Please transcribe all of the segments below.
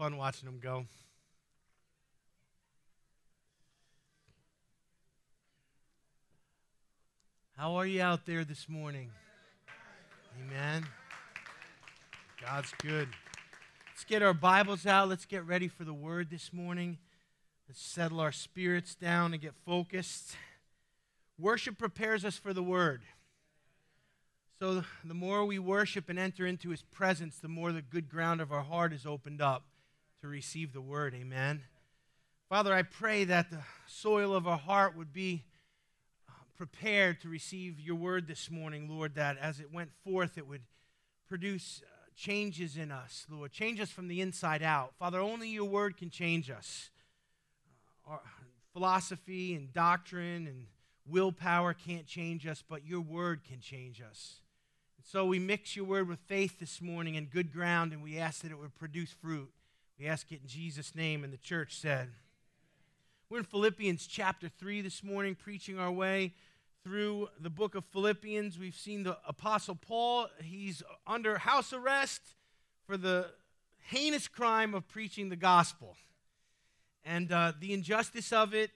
fun watching them go. How are you out there this morning? Amen. God's good. Let's get our Bibles out. Let's get ready for the word this morning. Let's settle our spirits down and get focused. Worship prepares us for the word. So the more we worship and enter into his presence, the more the good ground of our heart is opened up to receive the word. Amen. Father, I pray that the soil of our heart would be uh, prepared to receive your word this morning, Lord, that as it went forth, it would produce uh, changes in us, Lord. Change us from the inside out. Father, only your word can change us. Uh, our philosophy and doctrine and willpower can't change us, but your word can change us. And so we mix your word with faith this morning in good ground, and we ask that it would produce fruit. We ask it in Jesus' name, and the church said. We're in Philippians chapter 3 this morning, preaching our way through the book of Philippians. We've seen the Apostle Paul. He's under house arrest for the heinous crime of preaching the gospel. And uh, the injustice of it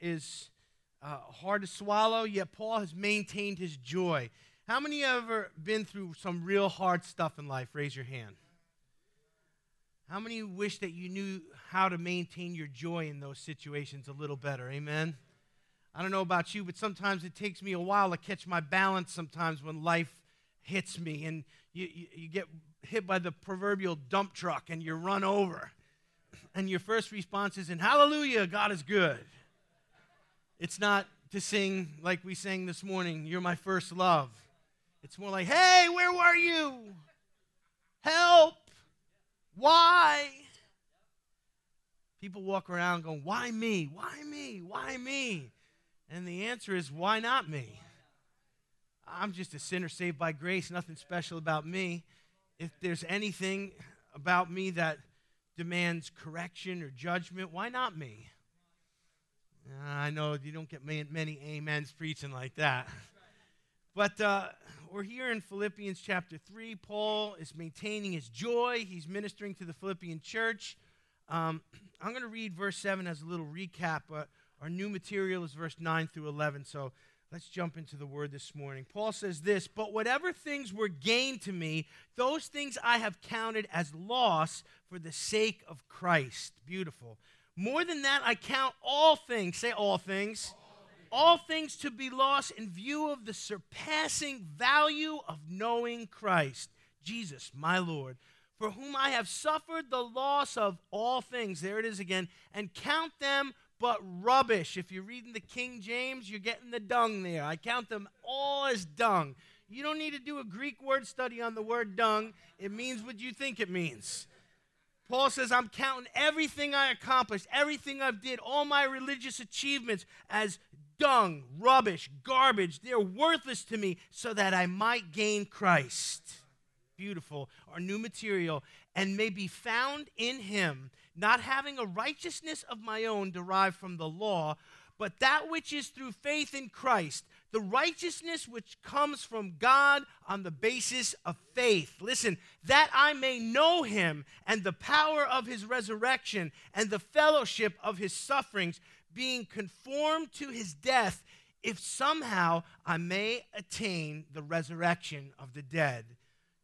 is uh, hard to swallow, yet Paul has maintained his joy. How many have ever been through some real hard stuff in life? Raise your hand. How many wish that you knew how to maintain your joy in those situations a little better? Amen. I don't know about you, but sometimes it takes me a while to catch my balance sometimes when life hits me and you, you, you, get hit by the proverbial dump truck and you're run over. And your first response is, Hallelujah, God is good. It's not to sing like we sang this morning, You're my first love. It's more like, hey, where were you? Help! Why? People walk around going, why me? Why me? Why me? And the answer is, why not me? I'm just a sinner saved by grace, nothing special about me. If there's anything about me that demands correction or judgment, why not me? Uh, I know you don't get many amens preaching like that. But uh, we're here in Philippians chapter 3. Paul is maintaining his joy, he's ministering to the Philippian church. Um, I'm going to read verse 7 as a little recap. Uh, our new material is verse 9 through 11. So let's jump into the word this morning. Paul says this But whatever things were gained to me, those things I have counted as loss for the sake of Christ. Beautiful. More than that, I count all things. Say all things all things to be lost in view of the surpassing value of knowing Christ, Jesus, my Lord, for whom I have suffered the loss of all things. There it is again, and count them but rubbish. If you're reading the King James, you're getting the dung there. I count them all as dung. You don't need to do a Greek word study on the word dung, it means what you think it means. Paul says, I'm counting everything I accomplished, everything I've did, all my religious achievements as dung, rubbish, garbage. They're worthless to me so that I might gain Christ. Beautiful. Our new material, and may be found in him, not having a righteousness of my own derived from the law, but that which is through faith in Christ, the righteousness which comes from God on the basis of faith. Listen, that I may know him and the power of his resurrection and the fellowship of his sufferings being conformed to his death, if somehow I may attain the resurrection of the dead.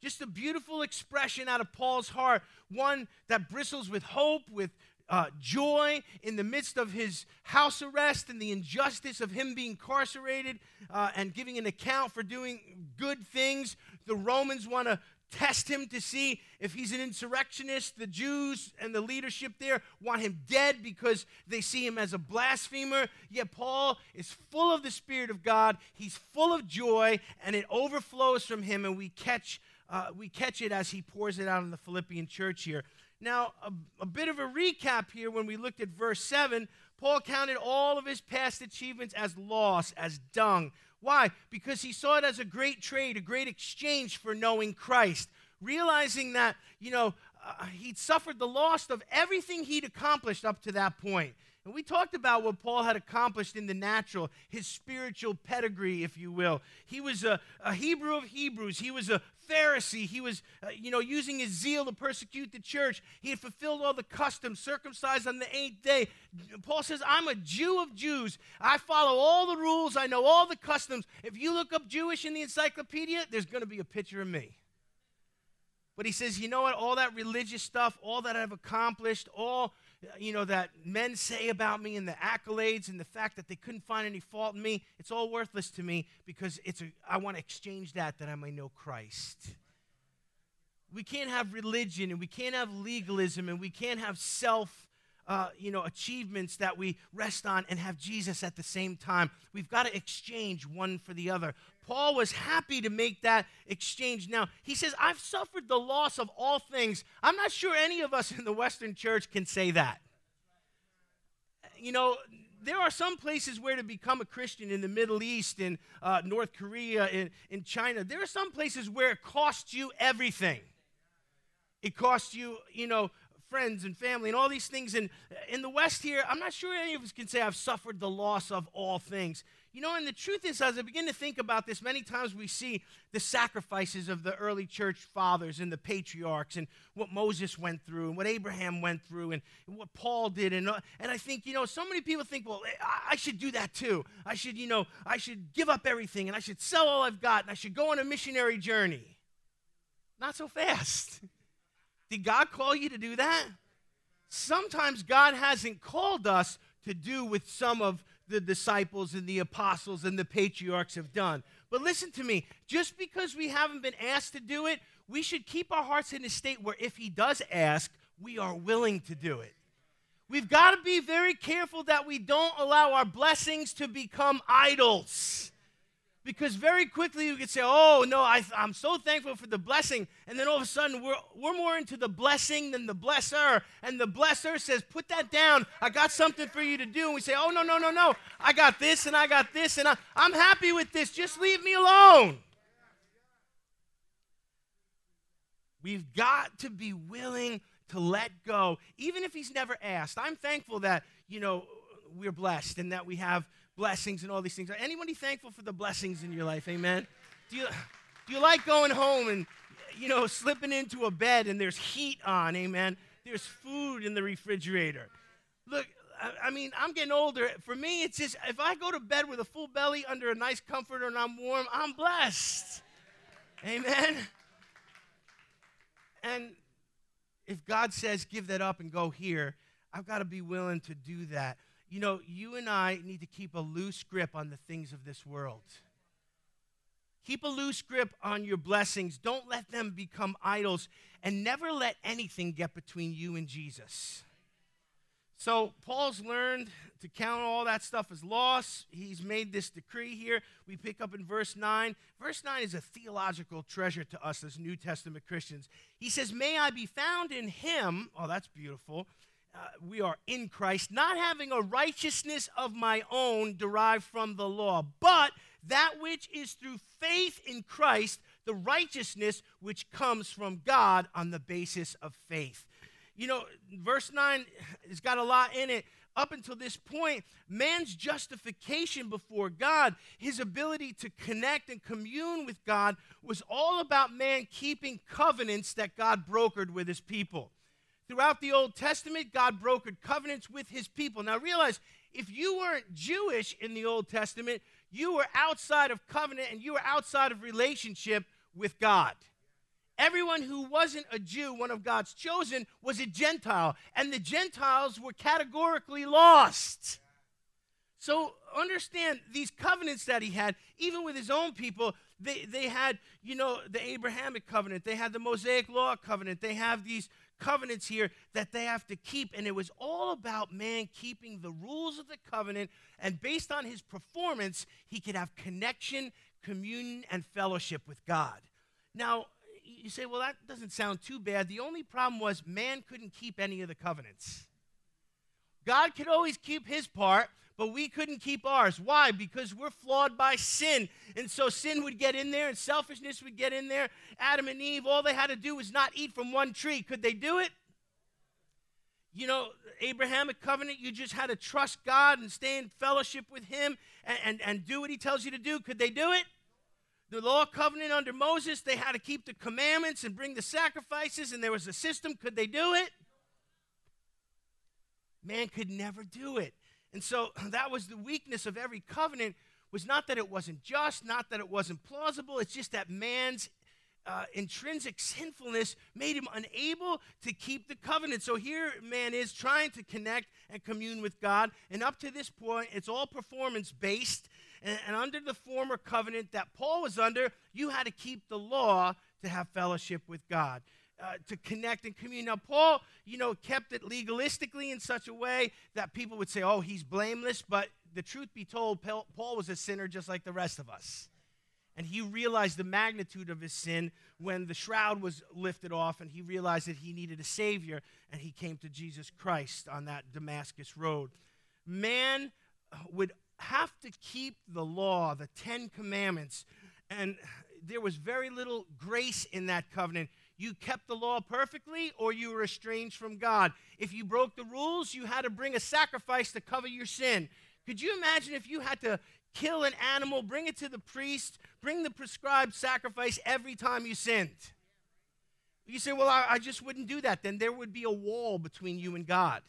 Just a beautiful expression out of Paul's heart, one that bristles with hope, with uh, joy in the midst of his house arrest and the injustice of him being incarcerated uh, and giving an account for doing good things. The Romans want to test him to see if he's an insurrectionist. The Jews and the leadership there want him dead because they see him as a blasphemer. Yet Paul is full of the Spirit of God. He's full of joy, and it overflows from him, and we catch, uh, we catch it as he pours it out in the Philippian church here. Now, a, a bit of a recap here when we looked at verse 7. Paul counted all of his past achievements as loss, as dung. Why? Because he saw it as a great trade, a great exchange for knowing Christ, realizing that, you know, uh, he'd suffered the loss of everything he'd accomplished up to that point. And we talked about what Paul had accomplished in the natural, his spiritual pedigree, if you will. He was a, a Hebrew of Hebrews. He was a Pharisee. He was, uh, you know, using his zeal to persecute the church. He had fulfilled all the customs, circumcised on the eighth day. Paul says, I'm a Jew of Jews. I follow all the rules. I know all the customs. If you look up Jewish in the encyclopedia, there's going to be a picture of me. But he says, you know what? All that religious stuff, all that I've accomplished, all you know, that men say about me and the accolades and the fact that they couldn't find any fault in me, it's all worthless to me because it's a, I want to exchange that that I may know Christ. We can't have religion and we can't have legalism and we can't have self uh, you know, achievements that we rest on and have Jesus at the same time. We've got to exchange one for the other. Paul was happy to make that exchange. Now, he says, I've suffered the loss of all things. I'm not sure any of us in the Western church can say that. You know, there are some places where to become a Christian in the Middle East, in uh, North Korea, in, in China, there are some places where it costs you everything. It costs you, you know, friends and family and all these things. And in the West here, I'm not sure any of us can say I've suffered the loss of all things. You know, and the truth is, as I begin to think about this, many times we see the sacrifices of the early church fathers and the patriarchs and what Moses went through and what Abraham went through and, what Paul did. And, uh, and I think, you know, so many people think, well, I, I should do that too. I should, you know, I should give up everything and I should sell all I've got and I should go on a missionary journey. Not so fast. Did God call you to do that? Sometimes God hasn't called us to do with some of the disciples and the apostles and the patriarchs have done. But listen to me, just because we haven't been asked to do it, we should keep our hearts in a state where if he does ask, we are willing to do it. We've got to be very careful that we don't allow our blessings to become idols. Because very quickly you could say, oh, no, I, am so thankful for the blessing. And then all of a sudden we're, we're more into the blessing than the blesser. And the blesser says, put that down. I got something for you to do. And we say, oh, no, no, no, no. I got this and I got this and I, I'm happy with this. Just leave me alone. We've got to be willing to let go, even if he's never asked. I'm thankful that, you know, we're blessed and that we have blessings and all these things. Are anybody thankful for the blessings in your life? Amen. Do you do you like going home and you know slipping into a bed and there's heat on? Amen. There's food in the refrigerator. Look, I, I mean, I'm getting older. For me, it's just if I go to bed with a full belly under a nice comforter and I'm warm, I'm blessed. Amen. And if God says, give that up and go here, I've got to be willing to do that you know, you and I need to keep a loose grip on the things of this world. Keep a loose grip on your blessings. Don't let them become idols, and never let anything get between you and Jesus. So, Paul's learned to count all that stuff as loss. He's made this decree here. We pick up in verse 9. Verse 9 is a theological treasure to us as New Testament Christians. He says, May I be found in him. Oh, that's beautiful uh, we are in Christ, not having a righteousness of my own derived from the law, but that which is through faith in Christ, the righteousness which comes from God on the basis of faith. You know, verse 9 has got a lot in it. Up until this point, man's justification before God, his ability to connect and commune with God, was all about man keeping covenants that God brokered with his people. Throughout the Old Testament, God brokered covenants with his people. Now realize, if you weren't Jewish in the Old Testament, you were outside of covenant and you were outside of relationship with God. Everyone who wasn't a Jew, one of God's chosen, was a Gentile, and the Gentiles were categorically lost. So understand these covenants that he had, even with his own people, they, they had, you know, the Abrahamic covenant, they had the Mosaic law covenant, they have these covenants here that they have to keep. And it was all about man keeping the rules of the covenant. And based on his performance, he could have connection, communion, and fellowship with God. Now, you say, well, that doesn't sound too bad. The only problem was man couldn't keep any of the covenants. God could always keep his part, but we couldn't keep ours. Why? Because we're flawed by sin. And so sin would get in there and selfishness would get in there. Adam and Eve, all they had to do was not eat from one tree. Could they do it? you know, Abrahamic covenant, you just had to trust God and stay in fellowship with Him and, and, and do what He tells you to do. Could they do it? The law covenant under Moses, they had to keep the commandments and bring the sacrifices, and there was a system. Could they do it? Man could never do it. And so that was the weakness of every covenant was not that it wasn't just, not that it wasn't plausible, it's just that man's uh, intrinsic sinfulness made him unable to keep the covenant. So here, man is trying to connect and commune with God. And up to this point, it's all performance based. And, and under the former covenant that Paul was under, you had to keep the law to have fellowship with God. Uh, to connect and commune. Now, Paul, you know, kept it legalistically in such a way that people would say, oh, he's blameless. But the truth be told, Paul was a sinner just like the rest of us. And he realized the magnitude of his sin when the shroud was lifted off and he realized that he needed a Savior and he came to Jesus Christ on that Damascus road. Man would have to keep the law, the Ten Commandments, and there was very little grace in that covenant. You kept the law perfectly or you were estranged from God. If you broke the rules, you had to bring a sacrifice to cover your sin. Could you imagine if you had to kill an animal, bring it to the priest, bring the prescribed sacrifice every time you sinned. You say, Well, I, I, just wouldn't do that. Then there would be a wall between you and God.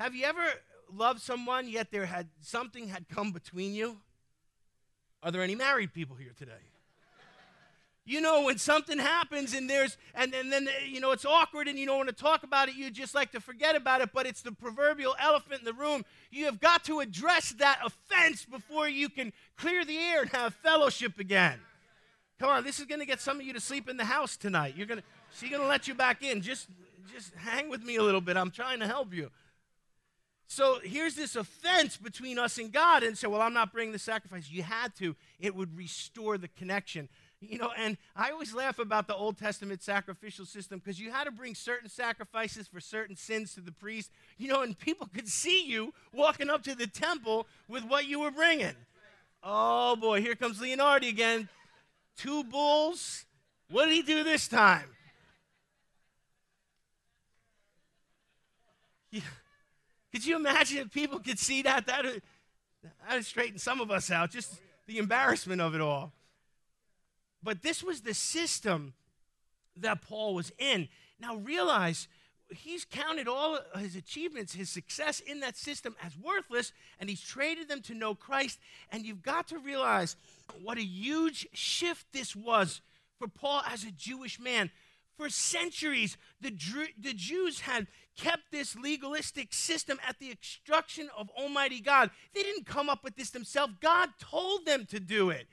Have you ever loved someone yet there had something had come between you? Are there any married people here today? You know, when something happens and there's, and, and then, eh, you know, it's awkward and you don't want to talk about it, you just like to forget about it, but it's the proverbial elephant in the room. You have got to address that offense before you can clear the air and have fellowship again. Come on, this is going to get some of you to sleep in the house tonight. You're going to, she's going to let you back in. Just, just hang with me a little bit. I'm trying to help you. So here's this offense between us and God, and so, well, I'm not bringing the sacrifice. You had to. It would restore the connection. You know, and I always laugh about the Old Testament sacrificial system because you had to bring certain sacrifices for certain sins to the priest, you know, and people could see you walking up to the temple with what you were bringing. Oh boy, here comes Leonardi again. Two bulls. What did he do this time? Could you imagine if people could see that? That would straighten some of us out, just the embarrassment of it all. But this was the system that Paul was in. Now realize he's counted all his achievements, his success in that system as worthless, and he's traded them to know Christ. And you've got to realize what a huge shift this was for Paul as a Jewish man. For centuries, the, the Jews had kept this legalistic system at the instruction of Almighty God. They didn't come up with this themselves, God told them to do it.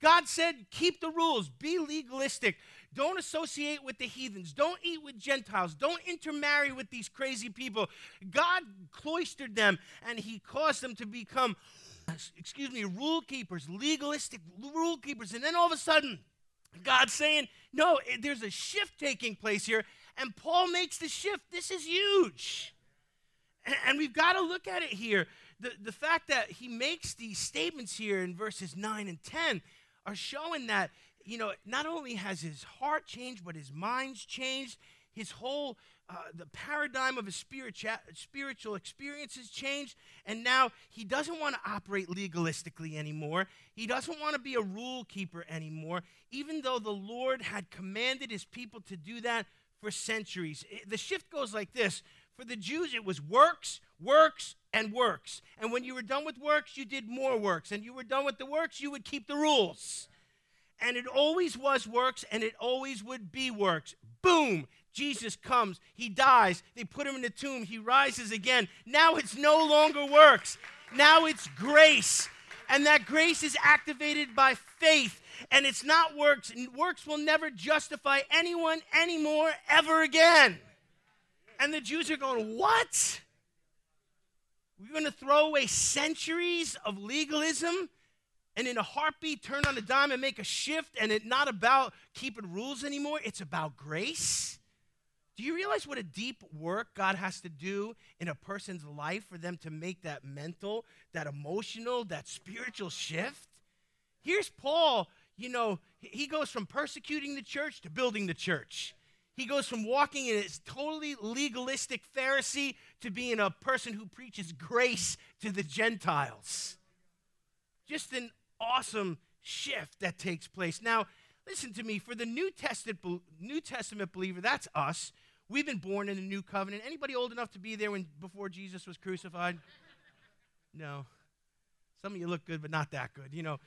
God said, keep the rules, be legalistic. Don't associate with the heathens. Don't eat with Gentiles. Don't intermarry with these crazy people. God cloistered them and he caused them to become, excuse me, rule keepers, legalistic rule keepers. And then all of a sudden, God's saying, no, eh, there's a shift taking place here. And Paul makes the shift. This is huge. And we've got to look at it here. The, the fact that he makes these statements here in verses 9 and 10 are showing that, you know, not only has his heart changed, but his mind's changed. His whole, uh, the paradigm of his spiritual, spiritual experience has changed. And now he doesn't want to operate legalistically anymore. He doesn't want to be a rule keeper anymore, even though the Lord had commanded his people to do that for centuries. The shift goes like this for the Jews, it was works, works, and works. And when you were done with works, you did more works. And you were done with the works, you would keep the rules. And it always was works, and it always would be works. Boom! Jesus comes, he dies, they put him in the tomb, he rises again. Now it's no longer works, now it's grace. And that grace is activated by faith, and it's not works. And works will never justify anyone anymore, ever again. And the Jews are going, What? We're going to throw away centuries of legalism and in a heartbeat turn on a dime and make a shift and it's not about keeping rules anymore. It's about grace. Do you realize what a deep work God has to do in a person's life for them to make that mental, that emotional, that spiritual shift? Here's Paul, you know, he goes from persecuting the church to building the church. He goes from walking in his totally legalistic Pharisee to being a person who preaches grace to the Gentiles. Just an awesome shift that takes place. Now, listen to me. For the New Testament, New Testament believer, that's us. We've been born in the new covenant. Anybody old enough to be there when before Jesus was crucified? No. Some of you look good, but not that good. You know,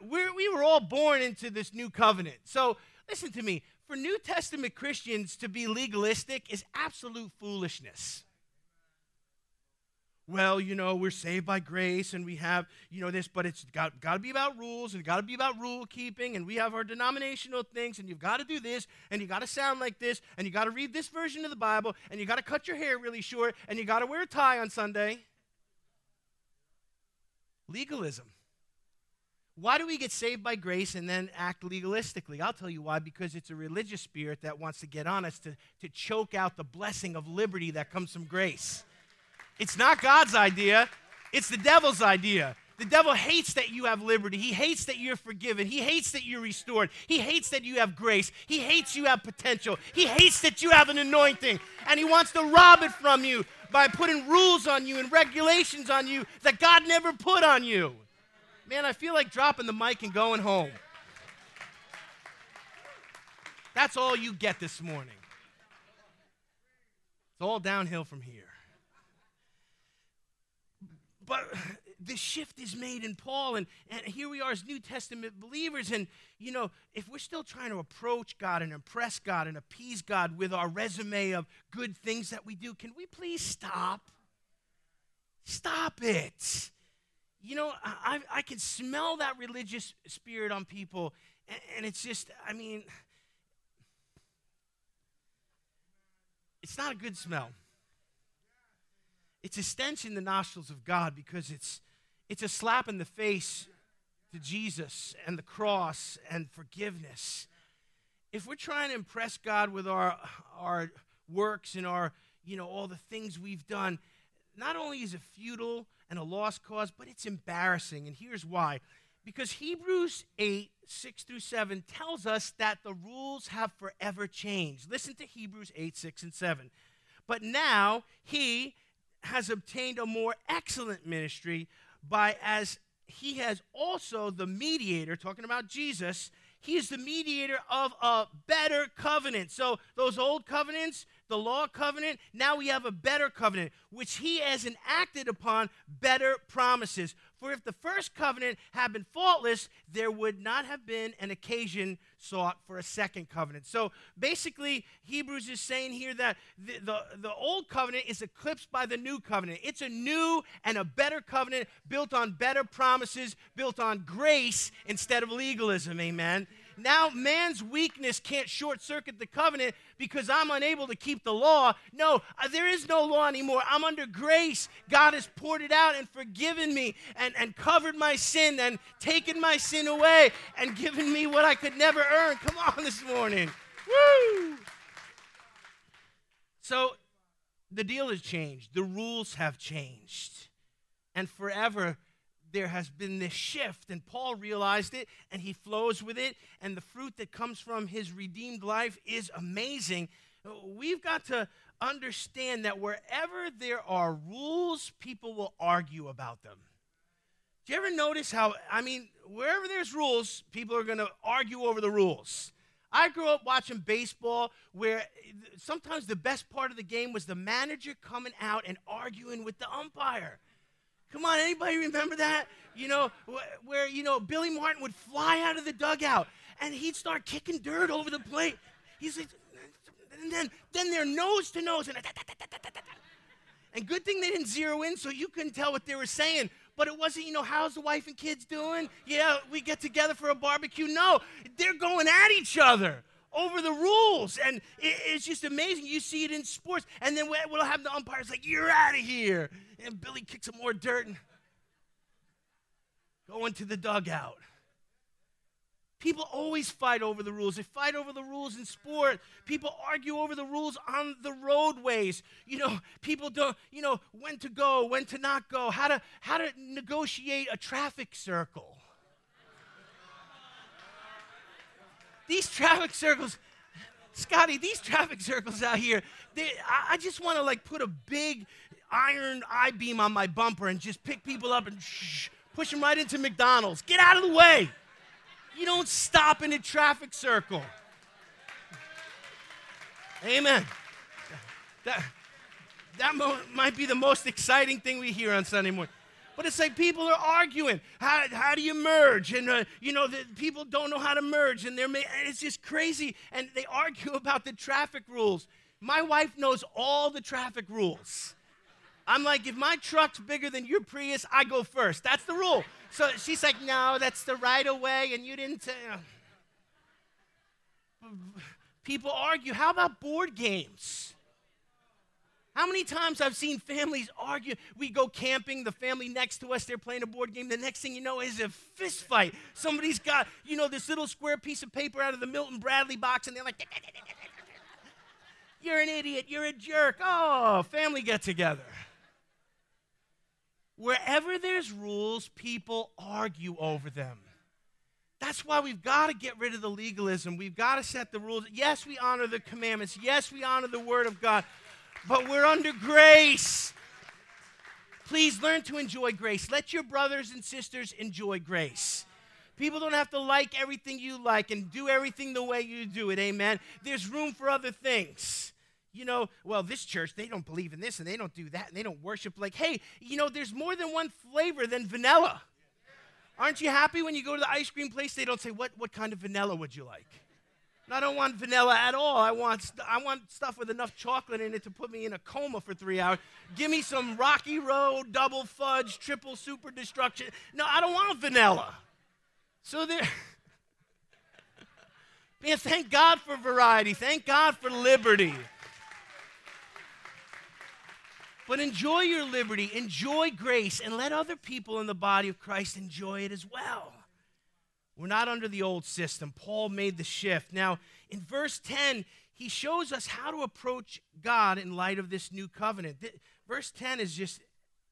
we're, we were all born into this new covenant. So listen to me. For New Testament Christians to be legalistic is absolute foolishness. Well, you know, we're saved by grace and we have, you know, this, but it's got, got to be about rules and got to be about rule keeping and we have our denominational things and you've got to do this and you got to sound like this and you got to read this version of the Bible and you got to cut your hair really short and you got to wear a tie on Sunday. Legalism. Why do we get saved by grace and then act legalistically? I'll tell you why because it's a religious spirit that wants to get on us to, to choke out the blessing of liberty that comes from grace. It's not God's idea, it's the devil's idea. The devil hates that you have liberty. He hates that you're forgiven. He hates that you're restored. He hates that you have grace. He hates you have potential. He hates that you have an anointing. And he wants to rob it from you by putting rules on you and regulations on you that God never put on you. Man, I feel like dropping the mic and going home. That's all you get this morning. It's all downhill from here. But the shift is made in Paul, and, and here we are as New Testament believers. And, you know, if we're still trying to approach God and impress God and appease God with our resume of good things that we do, can we please stop? Stop it you know, I, I can smell that religious spirit on people, and, and it's just, I mean, it's not a good smell. It's a stench in the nostrils of God because it's, it's a slap in the face to Jesus and the cross and forgiveness. If we're trying to impress God with our, our works and our, you know, all the things we've done, not only is it futile, and a lost cause, but it's embarrassing. And here's why. Because Hebrews 8, 6 through 7 tells us that the rules have forever changed. Listen to Hebrews 8, 6 and 7. But now he has obtained a more excellent ministry by as he has also the mediator, talking about Jesus, he is the mediator of a better covenant. So those old covenants, the law covenant, now we have a better covenant, which he has enacted upon better promises. For if the first covenant had been faultless, there would not have been an occasion sought for a second covenant. So basically, Hebrews is saying here that the, the, the, old covenant is eclipsed by the new covenant. It's a new and a better covenant built on better promises, built on grace instead of legalism. Amen. Now, man's weakness can't short circuit the covenant because I'm unable to keep the law. No, uh, there is no law anymore. I'm under grace. God has poured it out and forgiven me and, and covered my sin and taken my sin away and given me what I could never earn. Come on this morning. Woo! So the deal has changed, the rules have changed. And forever, there has been this shift, and Paul realized it, and he flows with it, and the fruit that comes from his redeemed life is amazing. We've got to understand that wherever there are rules, people will argue about them. Do you ever notice how, I mean, wherever there's rules, people are going to argue over the rules. I grew up watching baseball where sometimes the best part of the game was the manager coming out and arguing with the umpire. Come on, anybody remember that? You know, where, you know, Billy Martin would fly out of the dugout and he'd start kicking dirt over the plate. He's like, and then, then they're nose to nose. And, and good thing they didn't zero in so you couldn't tell what they were saying. But it wasn't, you know, how's the wife and kids doing? Yeah, we get together for a barbecue. No, they're going at each other over the rules. And it's just amazing. You see it in sports. And then we'll have the umpires like, you're out of here. And Billy kicks some more dirt and go into the dugout. People always fight over the rules. They fight over the rules in sport. People argue over the rules on the roadways. You know, people don't, you know, when to go, when to not go, how to how to negotiate a traffic circle. These traffic circles, Scotty, these traffic circles out here, they, I, I just want to like put a big iron I beam on my bumper and just pick people up and shh, push them right into McDonald's. Get out of the way. You don't stop in a traffic circle. Amen. That, that mo- might be the most exciting thing we hear on Sunday morning. But it's like people are arguing. How, how do you merge? And, uh, you know, the, people don't know how to merge. And, they're and it's just crazy. And they argue about the traffic rules. My wife knows all the traffic rules. I'm like, if my truck's bigger than your Prius, I go first. That's the rule. So she's like, no, that's the right of way, and you didn't. Uh. People argue. How about board games? How many times I've seen families argue? We go camping, the family next to us, they're playing a board game. The next thing you know is a fist fight. Somebody's got, you know, this little square piece of paper out of the Milton Bradley box, and they're like, You're an idiot, you're a jerk. Oh, family get together. Wherever there's rules, people argue over them. That's why we've got to get rid of the legalism. We've got to set the rules. Yes, we honor the commandments. Yes, we honor the Word of God but we're under grace. Please learn to enjoy grace. Let your brothers and sisters enjoy grace. People don't have to like everything you like and do everything the way you do it. Amen. There's room for other things. You know, well, this church, they don't believe in this and they don't do that and they don't worship like, hey, you know, there's more than one flavor than vanilla. Aren't you happy when you go to the ice cream place? They don't say, what, what kind of vanilla would you like? I don't want vanilla at all. I want, I want stuff with enough chocolate in it to put me in a coma for three hours. Give me some Rocky Road, double fudge, triple super destruction. No, I don't want vanilla. So there. Man, thank God for variety. Thank God for liberty. But enjoy your liberty, enjoy grace, and let other people in the body of Christ enjoy it as well. We're not under the old system. Paul made the shift. Now, in verse 10, he shows us how to approach God in light of this new covenant. Verse 10 is just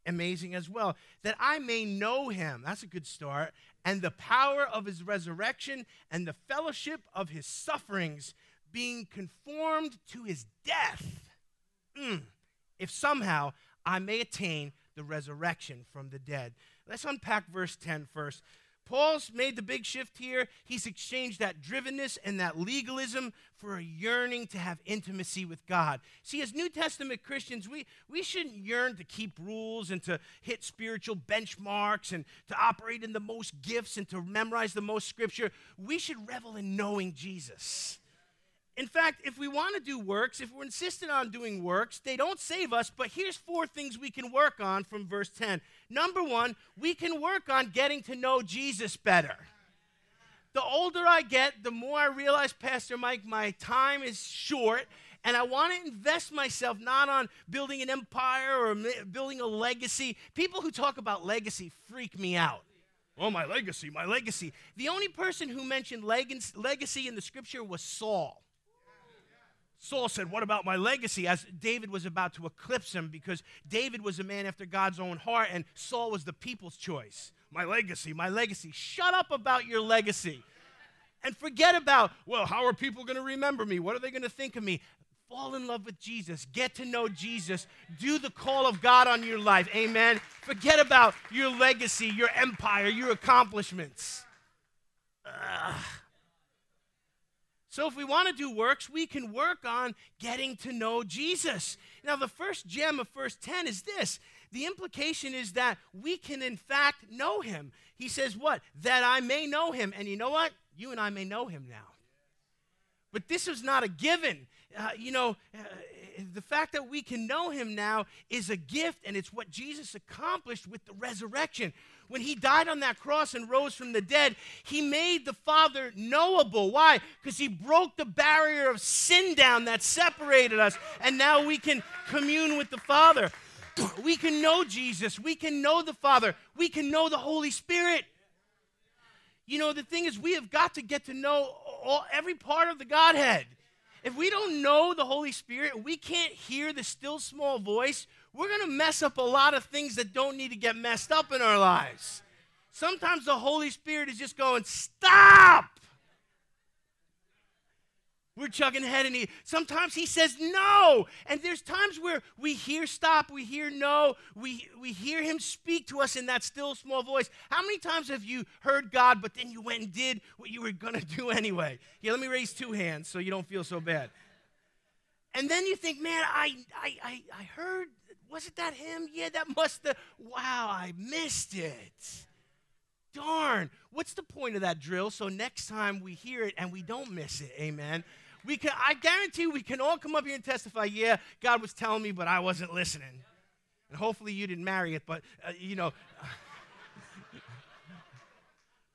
amazing as well. That I may know him. That's a good start. And the power of his resurrection and the fellowship of his sufferings, being conformed to his death. Mm. If somehow I may attain the resurrection from the dead. Let's unpack verse 10 first. Paul's made the big shift here. He's exchanged that drivenness and that legalism for a yearning to have intimacy with God. See, as New Testament Christians, we, we shouldn't yearn to keep rules and to hit spiritual benchmarks and to operate in the most gifts and to memorize the most scripture. We should revel in knowing Jesus. In fact, if we want to do works, if we're insistent on doing works, they don't save us, but here's four things we can work on from verse 10. Number one, we can work on getting to know Jesus better. The older I get, the more I realize, Pastor Mike, my time is short, and I want to invest myself not on building an empire or building a legacy. People who talk about legacy freak me out. Oh, my legacy, my legacy. The only person who mentioned legacy in the scripture was Saul. Saul said, What about my legacy? As David was about to eclipse him because David was a man after God's own heart and Saul was the people's choice. My legacy, my legacy. Shut up about your legacy. And forget about, well, how are people going to remember me? What are they going to think of me? Fall in love with Jesus. Get to know Jesus. Do the call of God on your life. Amen. Forget about your legacy, your empire, your accomplishments. Ugh. So, if we want to do works, we can work on getting to know Jesus. Now, the first gem of verse 10 is this the implication is that we can, in fact, know him. He says, What? That I may know him. And you know what? You and I may know him now. But this is not a given. Uh, you know, uh, the fact that we can know him now is a gift, and it's what Jesus accomplished with the resurrection when he died on that cross and rose from the dead, he made the Father knowable. Why? Because he broke the barrier of sin down that separated us, and now we can commune with the Father. We can know Jesus. We can know the Father. We can know the Holy Spirit. You know, the thing is, we have got to get to know all, every part of the Godhead. If we don't know the Holy Spirit, we can't hear the still small voice, we're going to mess up a lot of things that don't need to get messed up in our lives. Sometimes the Holy Spirit is just going, stop. We're chugging ahead, and he sometimes he says no. And there's times where we hear stop, we hear no, we we hear him speak to us in that still small voice. How many times have you heard God, but then you went and did what you were gonna do anyway? Yeah, let me raise two hands so you don't feel so bad. And then you think, man, I I I, I heard, wasn't that him? Yeah, that must have. Wow, I missed it. Darn. What's the point of that drill? So next time we hear it and we don't miss it. Amen. We can, I guarantee we can all come up here and testify, yeah, God was telling me, but I wasn't listening. And hopefully you didn't marry it, but, uh, you know.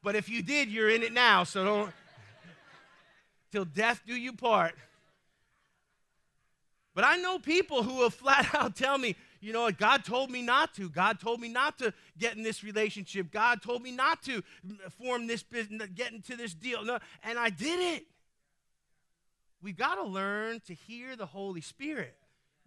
but if you did, you're in it now, so don't. Till death do you part. But I know people who will flat out tell me, you know what, God told me not to. God told me not to get in this relationship. God told me not to form this business, get into this deal. No, and I did it. We've got to learn to hear the Holy Spirit.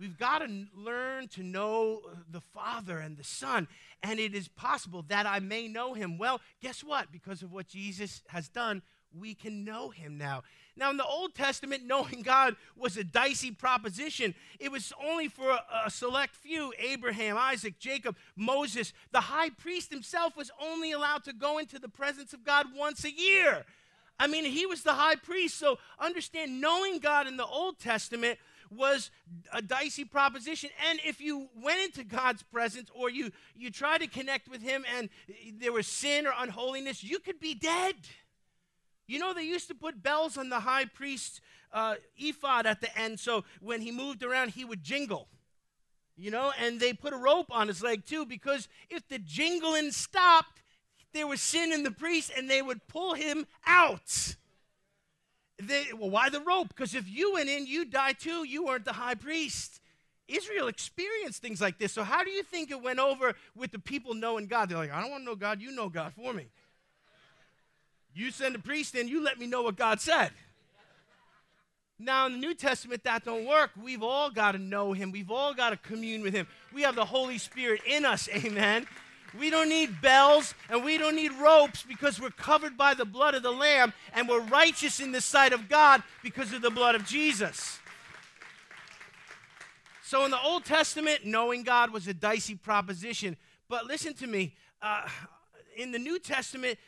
We've got to learn to know the Father and the Son. And it is possible that I may know him. Well, guess what? Because of what Jesus has done, we can know him now. Now, in the Old Testament, knowing God was a dicey proposition. It was only for a, a, select few Abraham, Isaac, Jacob, Moses. The high priest himself was only allowed to go into the presence of God once a year. I mean, he was the high priest. So understand, knowing God in the Old Testament was a dicey proposition. And if you went into God's presence or you, you tried to connect with him and there was sin or unholiness, you could be dead. You know, they used to put bells on the high priest's uh, ephod at the end, so when he moved around, he would jingle. You know, and they put a rope on his leg too, because if the jingling stopped, there was sin in the priest and they would pull him out. They, well, why the rope? Because if you went in, you'd die too. You weren't the high priest. Israel experienced things like this. So, how do you think it went over with the people knowing God? They're like, I don't want to know God. You know God for me. You send a priest in, you let me know what God said. Now in the New Testament, that don't work. We've all got to know Him. We've all got to commune with Him. We have the Holy Spirit in us. Amen. We don't need bells and we don't need ropes because we're covered by the blood of the Lamb and we're righteous in the sight of God because of the blood of Jesus. So in the Old Testament, knowing God was a dicey proposition. But listen to me. Uh, in the New Testament,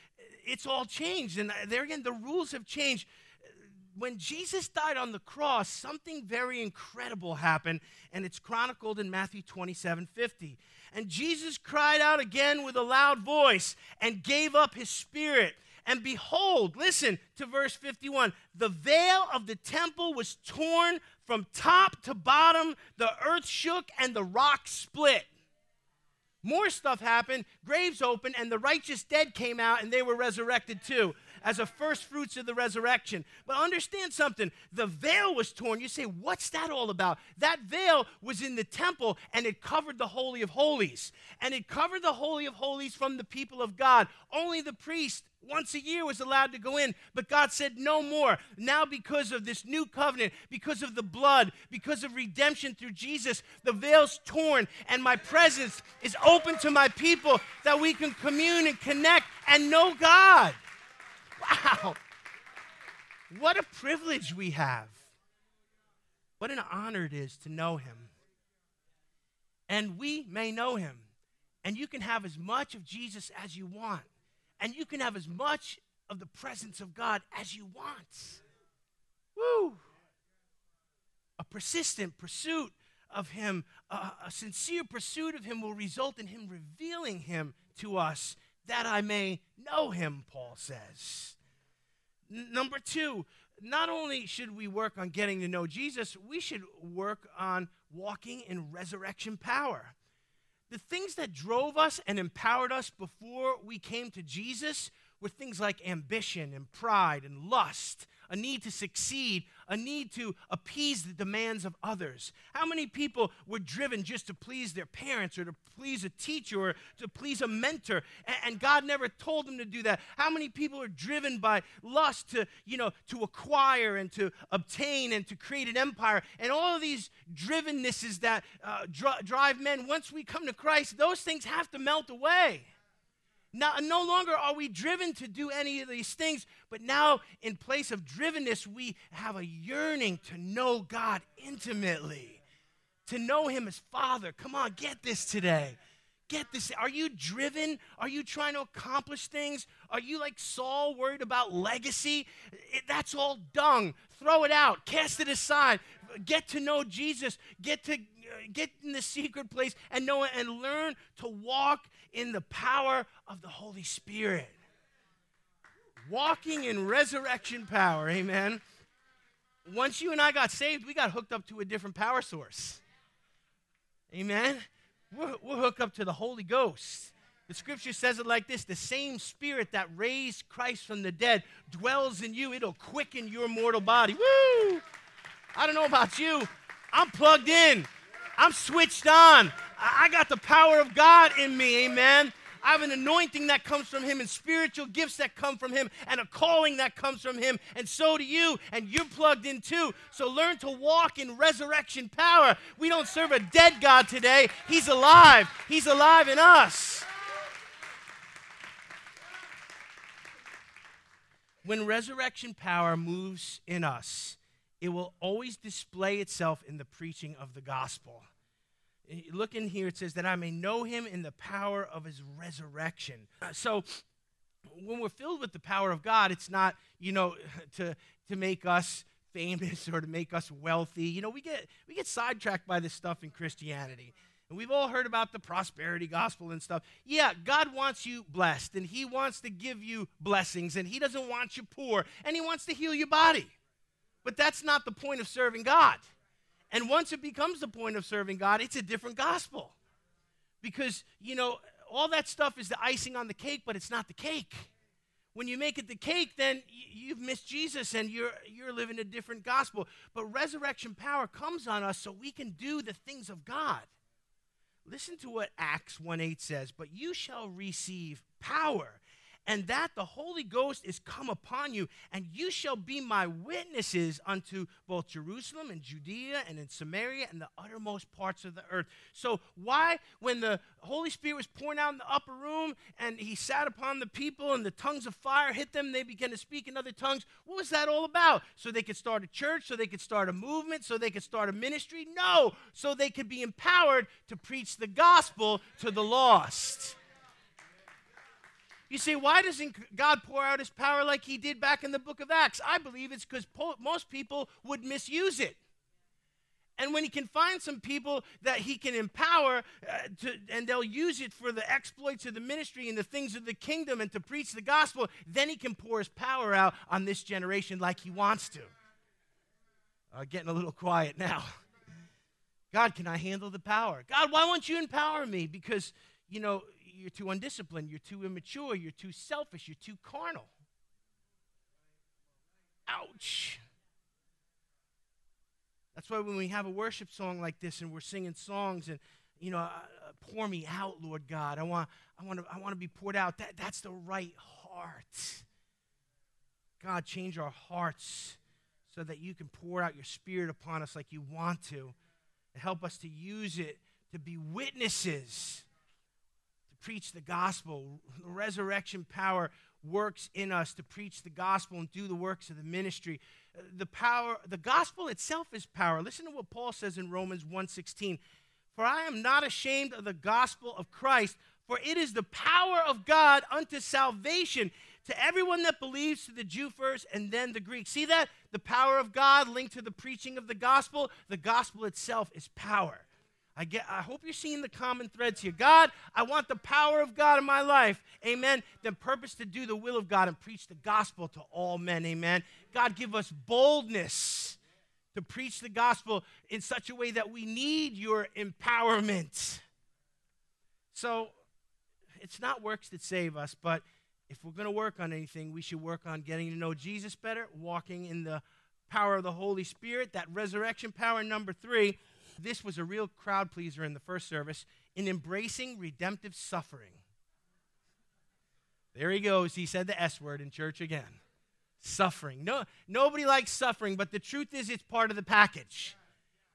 it's all changed. And there again, the rules have changed when Jesus died on the cross, something very incredible happened, and it's chronicled in Matthew 27 50. And Jesus cried out again with a loud voice and gave up his spirit. And behold, listen to verse 51 the veil of the temple was torn from top to bottom, the earth shook, and the rock split. More stuff happened, graves opened, and the righteous dead came out, and they were resurrected too as a first fruits of the resurrection. But understand something the veil was torn. You say, what's that all about? That veil was in the temple and it covered the Holy of Holies. And it covered the Holy of Holies from the people of God. Only the priest once a year was allowed to go in, but God said no more. Now, because of this new covenant, because of the blood, because of redemption through Jesus, the veil's torn, and my presence is open to my people that we can commune and connect and know God. Wow. What a privilege we have. What an honor it is to know him. And we may know him. And you can have as much of Jesus as you want. And you can have as much of the presence of God as you want. Woo! A persistent pursuit of him, a, a sincere pursuit of him will result in him revealing him to us that I may know him, Paul says. Number two, not only should we work on getting to know Jesus, we should work on walking in resurrection power. The things that drove us and empowered us before we came to Jesus were things like ambition and pride and lust a need to succeed, a need to appease the demands of others. How many people were driven just to please their parents or to please a teacher or to please a mentor, and God never told them to do that? How many people are driven by lust to, you know, to acquire and to obtain and to create an empire? And all of these drivennesses that uh, dr- drive men, once we come to Christ, those things have to melt away. Now, no longer are we driven to do any of these things, but now, in place of drivenness, we have a yearning to know God intimately, to know Him as Father. Come on, get this today. Get this. Are you driven? Are you trying to accomplish things? Are you like Saul, worried about legacy? It, that's all dung. Throw it out. Cast it aside. Get to know Jesus. Get to uh, get in the secret place and know it and learn to walk in the power of the Holy Spirit. Walking in resurrection power. Amen. Once you and I got saved, we got hooked up to a different power source. Amen. We're, we're hooked up to the Holy Ghost. The scripture says it like this the same spirit that raised Christ from the dead dwells in you. It'll quicken your mortal body. Woo! I don't know about you. I'm plugged in, I'm switched on. I got the power of God in me. Amen. I have an anointing that comes from Him and spiritual gifts that come from Him and a calling that comes from Him. And so do you, and you're plugged in too. So learn to walk in resurrection power. We don't serve a dead God today, He's alive. He's alive in us. When resurrection power moves in us, it will always display itself in the preaching of the gospel. Look in here, it says that I may know him in the power of his resurrection. Uh, so, when we're filled with the power of God, it's not, you know, to, to make us famous or to make us wealthy. You know, we get, we get sidetracked by this stuff in Christianity. And we've all heard about the prosperity gospel and stuff. Yeah, God wants you blessed, and He wants to give you blessings, and He doesn't want you poor, and He wants to heal your body. But that's not the point of serving God. And once it becomes the point of serving God, it's a different gospel. Because, you know, all that stuff is the icing on the cake, but it's not the cake. When you make it the cake, then you've missed Jesus and you're, you're living a different gospel. But resurrection power comes on us so we can do the things of God. Listen to what Acts 1 8 says, but you shall receive power and that the Holy Ghost is come upon you, and you shall be my witnesses unto both Jerusalem and Judea and in Samaria and the uttermost parts of the earth. So, why, when the Holy Spirit was pouring out in the upper room and he sat upon the people and the tongues of fire hit them, they began to speak in other tongues? What was that all about? So they could start a church, so they could start a movement, so they could start a ministry? No, so they could be empowered to preach the gospel to the lost. You say, why doesn't God pour out his power like he did back in the book of Acts? I believe it's because po- most people would misuse it. And when he can find some people that he can empower, uh, to, and they'll use it for the exploits of the ministry and the things of the kingdom and to preach the gospel, then he can pour his power out on this generation like he wants to. Uh, getting a little quiet now. God, can I handle the power? God, why won't you empower me? Because, you know, you're too undisciplined, you're too immature, you're too selfish, you're too carnal. Ouch. That's why when we have a worship song like this and we're singing songs and you know, uh, uh pour me out, Lord God. I want, I want to, I want to be poured out. That, that's the right heart. God, change our hearts so that you can pour out your Spirit upon us like you want to, and help us to use it to be witnesses preach the gospel. The resurrection power works in us to preach the gospel and do the works of the ministry. Uh, the power, the gospel itself is power. Listen to what Paul says in Romans 1:16. For I am not ashamed of the gospel of Christ, for it is the power of God unto salvation to everyone that believes, to the Jew first and then the Greek. See that? The power of God linked to the preaching of the gospel. The gospel itself is power. I, get, I hope you're seeing the common threads here. God, I want the power of God in my life. Amen. Then purpose to do the will of God and preach the gospel to all men. Amen. God, give us boldness to preach the gospel in such a way that we need your empowerment. So it's not works that save us, but if we're going to work on anything, we should work on getting to know Jesus better, walking in the power of the Holy Spirit, that resurrection power. Number three, this was a real crowd pleaser in the first service in embracing redemptive suffering. There he goes. He said the S word in church again. Suffering. No, nobody likes suffering, but the truth is it's part of the package.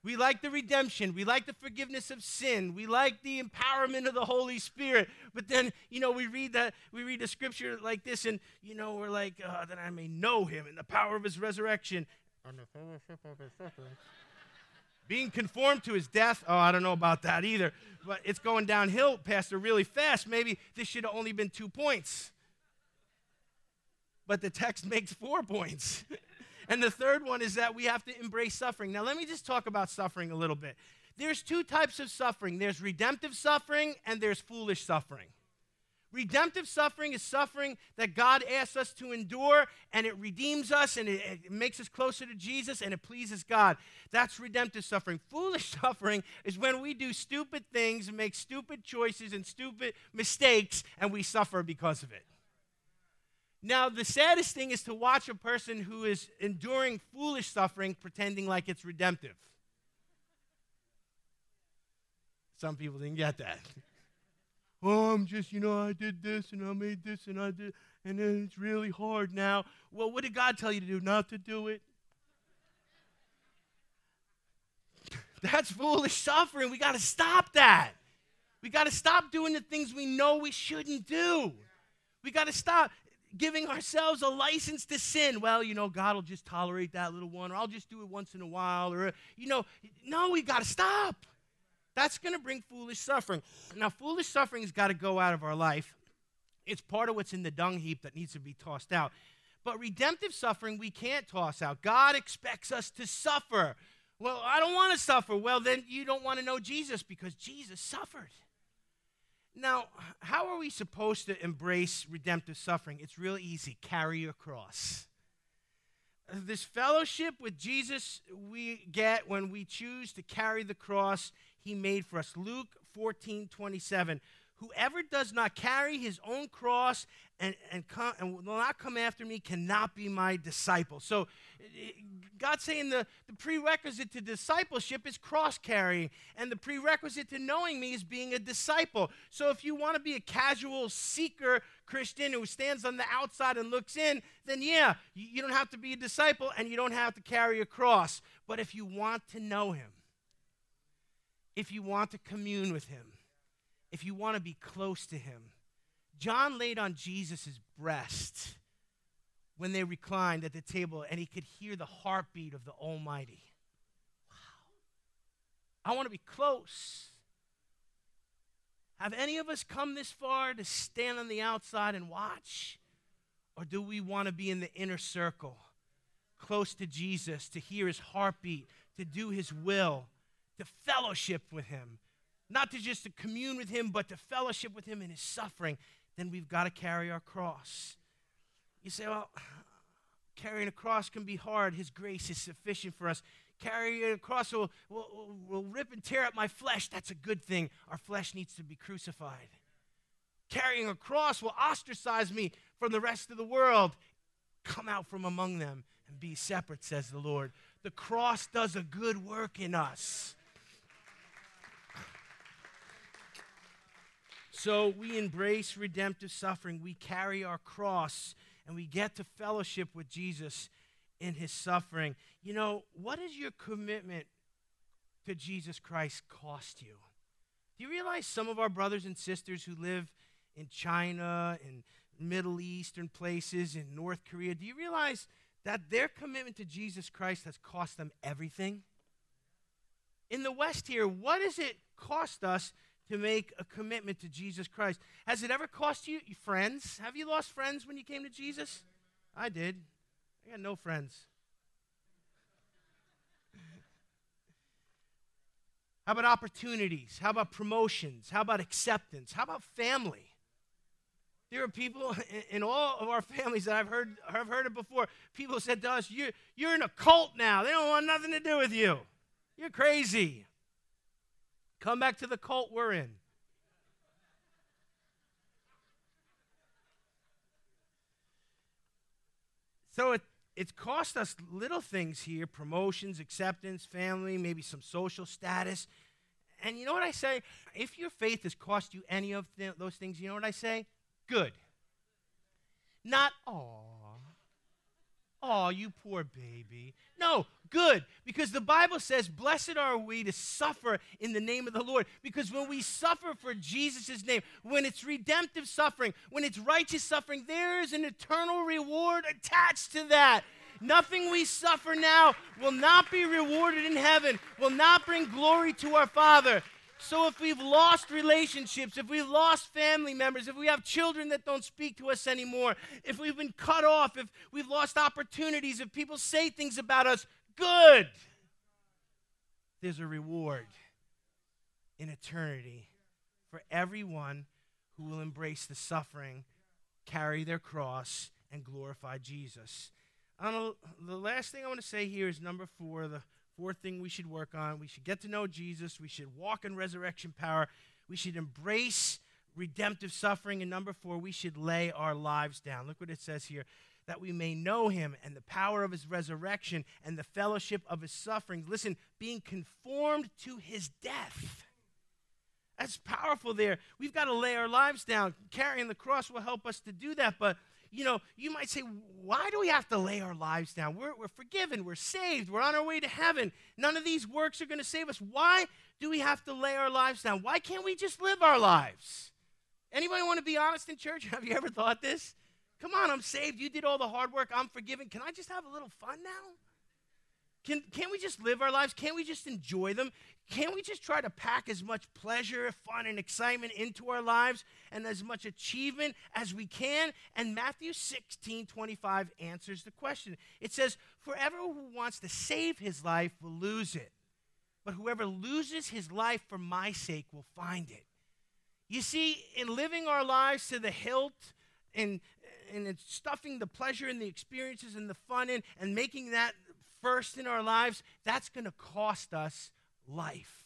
We like the redemption. We like the forgiveness of sin. We like the empowerment of the Holy Spirit. But then, you know, we read that we read a scripture like this, and you know, we're like, oh, that I may know him and the power of his resurrection. And the fellowship of his. Being conformed to his death, oh, I don't know about that either. But it's going downhill, Pastor, really fast. Maybe this should have only been two points. But the text makes four points. And the third one is that we have to embrace suffering. Now, let me just talk about suffering a little bit. There's two types of suffering there's redemptive suffering and there's foolish suffering. Redemptive suffering is suffering that God asks us to endure and it redeems us and it, it, makes us closer to Jesus and it pleases God. That's redemptive suffering. Foolish suffering is when we do stupid things and make stupid choices and stupid mistakes and we suffer because of it. Now, the saddest thing is to watch a person who is enduring foolish suffering pretending like it's redemptive. Some people didn't get that. oh, I'm just, you know, I did this and I made this and I did, and then it's really hard now. Well, what did God tell you to do? Not to do it? That's foolish suffering. We got to stop that. We got to stop doing the things we know we shouldn't do. We got to stop giving ourselves a license to sin. Well, you know, God will just tolerate that little one, or I'll just do it once in a while, or, you know, no, we got to stop. That's going to bring foolish suffering. Now, foolish suffering has got to go out of our life. It's part of what's in the dung heap that needs to be tossed out. But redemptive suffering, we can't toss out. God expects us to suffer. Well, I don't want to suffer. Well, then you don't want to know Jesus because Jesus suffered. Now, how are we supposed to embrace redemptive suffering? It's real easy carry your cross. This fellowship with Jesus we get when we choose to carry the cross he made for us. Luke 14 27. Whoever does not carry his own cross and, and, come, and will not come after me cannot be my disciple. So God's saying the, the prerequisite to discipleship is cross carrying, and the prerequisite to knowing me is being a disciple. So if you want to be a casual seeker Christian who stands on the outside and looks in, then yeah, you, you don't have to be a disciple and you don't have to carry a cross. But if you want to know him, if you want to commune with him, if you want to be close to him. John laid on Jesus' breast when they reclined at the table and he could hear the heartbeat of the Almighty. Wow. I want to be close. Have any of us come this far to stand on the outside and watch? Or do we want to be in the inner circle, close to Jesus, to hear his heartbeat, to do his will, to fellowship with him, not to just to commune with him, but to fellowship with him in his suffering, then we've got to carry our cross. You say, well, carrying a cross can be hard. His grace is sufficient for us. Carrying a cross will, will, will rip and tear up my flesh. That's a good thing. Our flesh needs to be crucified. Carrying a cross will ostracize me from the rest of the world. Come out from among them and be separate, says the Lord. The cross does a good work in us. So we embrace redemptive suffering. We carry our cross and we get to fellowship with Jesus in his suffering. You know, what does your commitment to Jesus Christ cost you? Do you realize some of our brothers and sisters who live in China, in Middle Eastern places, in North Korea, do you realize that their commitment to Jesus Christ has cost them everything? In the West here, what does it cost us to make a commitment to Jesus Christ. Has it ever cost you friends? Have you lost friends when you came to Jesus? I did. I got no friends. How about opportunities? How about promotions? How about acceptance? How about family? There are people in, all of our families that I've heard, I've heard it before. People said to us, you're, you're in a cult now. They don't want nothing to do with you. You're crazy. Come back to the cult we're in. So it, it's cost us little things here promotions, acceptance, family, maybe some social status. And you know what I say? If your faith has cost you any of th- those things, you know what I say? Good. Not, aw. Oh, you poor baby. No, good because the Bible says, Blessed are we to suffer in the name of the Lord. Because when we suffer for Jesus' name, when it's redemptive suffering, when it's righteous suffering, there is an eternal reward attached to that. Nothing we suffer now will not be rewarded in heaven, will not bring glory to our Father. So if we've lost relationships, if we've lost family members, if we have children that don't speak to us anymore, if we've been cut off, if we've lost opportunities, if people say things about us, good. There's a reward in eternity for everyone who will embrace the suffering, carry their cross, and glorify Jesus. the last thing I want to say here is number four, the Fourth thing we should work on we should get to know Jesus, we should walk in resurrection power, we should embrace redemptive suffering. And number four, we should lay our lives down. Look what it says here that we may know him and the power of his resurrection and the fellowship of his sufferings. Listen, being conformed to his death. That's powerful there. We've got to lay our lives down. Carrying the cross will help us to do that. But you know, you might say, why do we have to lay our lives down? We're, we're forgiven, we're saved, we're on our way to heaven. None of these works are going to save us. Why do we have to lay our lives down? Why can't we just live our lives? Anybody want to be honest in church? Have you ever thought this? Come on, I'm saved. You did all the hard work. I'm forgiven. Can I just have a little fun now? Can, can't we just live our lives? Can't we just enjoy them? Can't we just try to pack as much pleasure, fun, and excitement into our lives and as much achievement as we can? And Matthew 16 25 answers the question. It says, For everyone who wants to save his life will lose it, but whoever loses his life for my sake will find it. You see, in living our lives to the hilt and, and stuffing the pleasure and the experiences and the fun in and making that first in our lives, that's going to cost us life.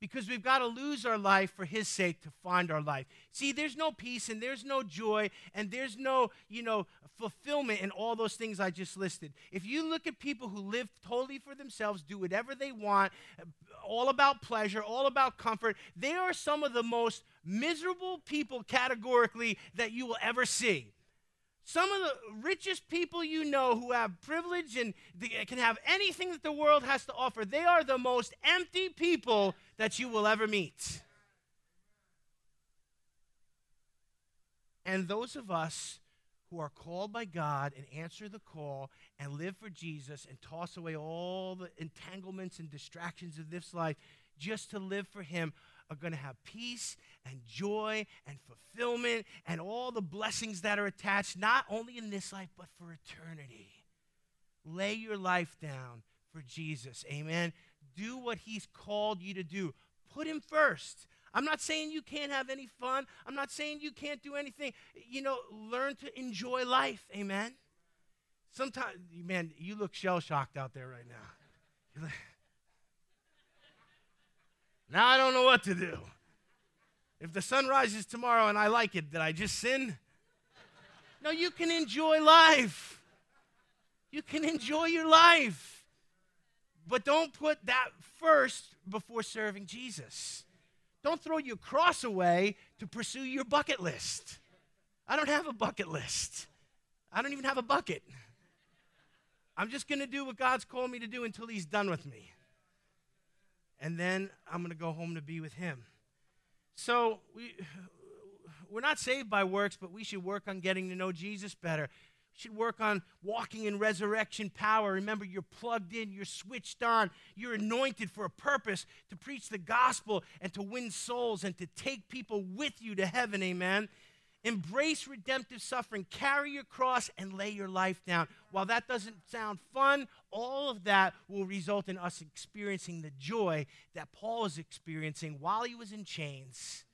Because we've got to lose our life for his sake to find our life. See, there's no peace and there's no joy and there's no, you know, fulfillment in all those things I just listed. If you look at people who live totally for themselves, do whatever they want, all about pleasure, all about comfort, they are some of the most miserable people categorically that you will ever see. Some of the richest people you know who have privilege and can have anything that the world has to offer, they are the most empty people that you will ever meet. And those of us who are called by God and answer the call and live for Jesus and toss away all the entanglements and distractions of this life just to live for Him are going to have peace and joy and fulfillment and all the blessings that are attached, not only in this life, but for eternity. Lay your life down for Jesus. Amen. Do what He's called you to do. Put Him first. I'm not saying you can't have any fun. I'm not saying you can't do anything. You know, learn to enjoy life. Amen. Sometimes, man, you look shell shocked out there right now. Now I don't know what to do. If the sun rises tomorrow and I like it, did I just sin? No, you can enjoy life. You can enjoy your life. But don't put that first before serving Jesus. Don't throw your cross away to pursue your bucket list. I don't have a bucket list. I don't even have a bucket. I'm just going to do what God's called me to do until He's done with me and then I'm going to go home to be with him. So we, we're not saved by works, but we should work on getting to know Jesus better. We should work on walking in resurrection power. Remember, you're plugged in, you're switched on, you're anointed for a purpose to preach the gospel and to win souls and to take people with you to heaven. Amen. Embrace redemptive suffering, carry your cross, and lay your life down. While that doesn't sound fun, all of that will result in us experiencing the joy that Paul was experiencing while he was in chains,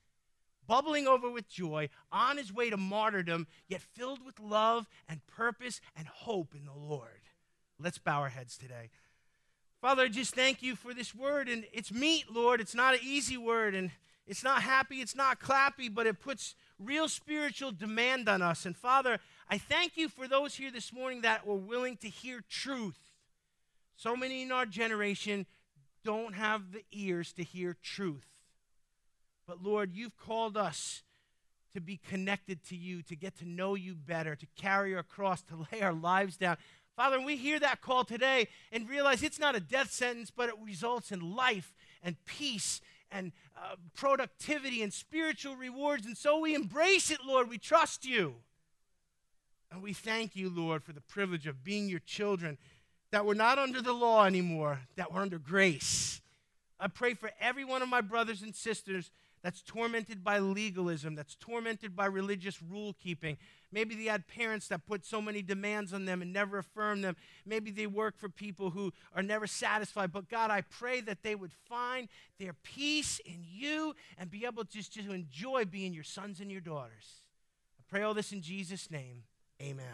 bubbling over with joy, on his way to martyrdom, yet filled with love and purpose and hope in the Lord. Let's bow our heads today. Father, I just thank you for this word. And it's meat, Lord. It's not an easy word. And it's not happy, it's not clappy, but it puts real spiritual demand on us. And Father, I thank you for those here this morning that were willing to hear truth. So many in our generation don't have the ears to hear truth. But Lord, you've called us to be connected to you, to get to know you better, to carry our cross, to lay our lives down. Father, we hear that call today and realize it's not a death sentence, but it results in life and peace and uh, productivity and spiritual rewards. And so we embrace it, Lord. We trust you. And we thank you, Lord, for the privilege of being your children, that we're not under the law anymore, that we're under grace. I pray for every one of my brothers and sisters that's tormented by legalism, that's tormented by religious rule keeping. Maybe they had parents that put so many demands on them and never affirmed them. Maybe they work for people who are never satisfied. But God, I pray that they would find their peace in you and be able just to enjoy being your sons and your daughters. I pray all this in Jesus' name. Amen.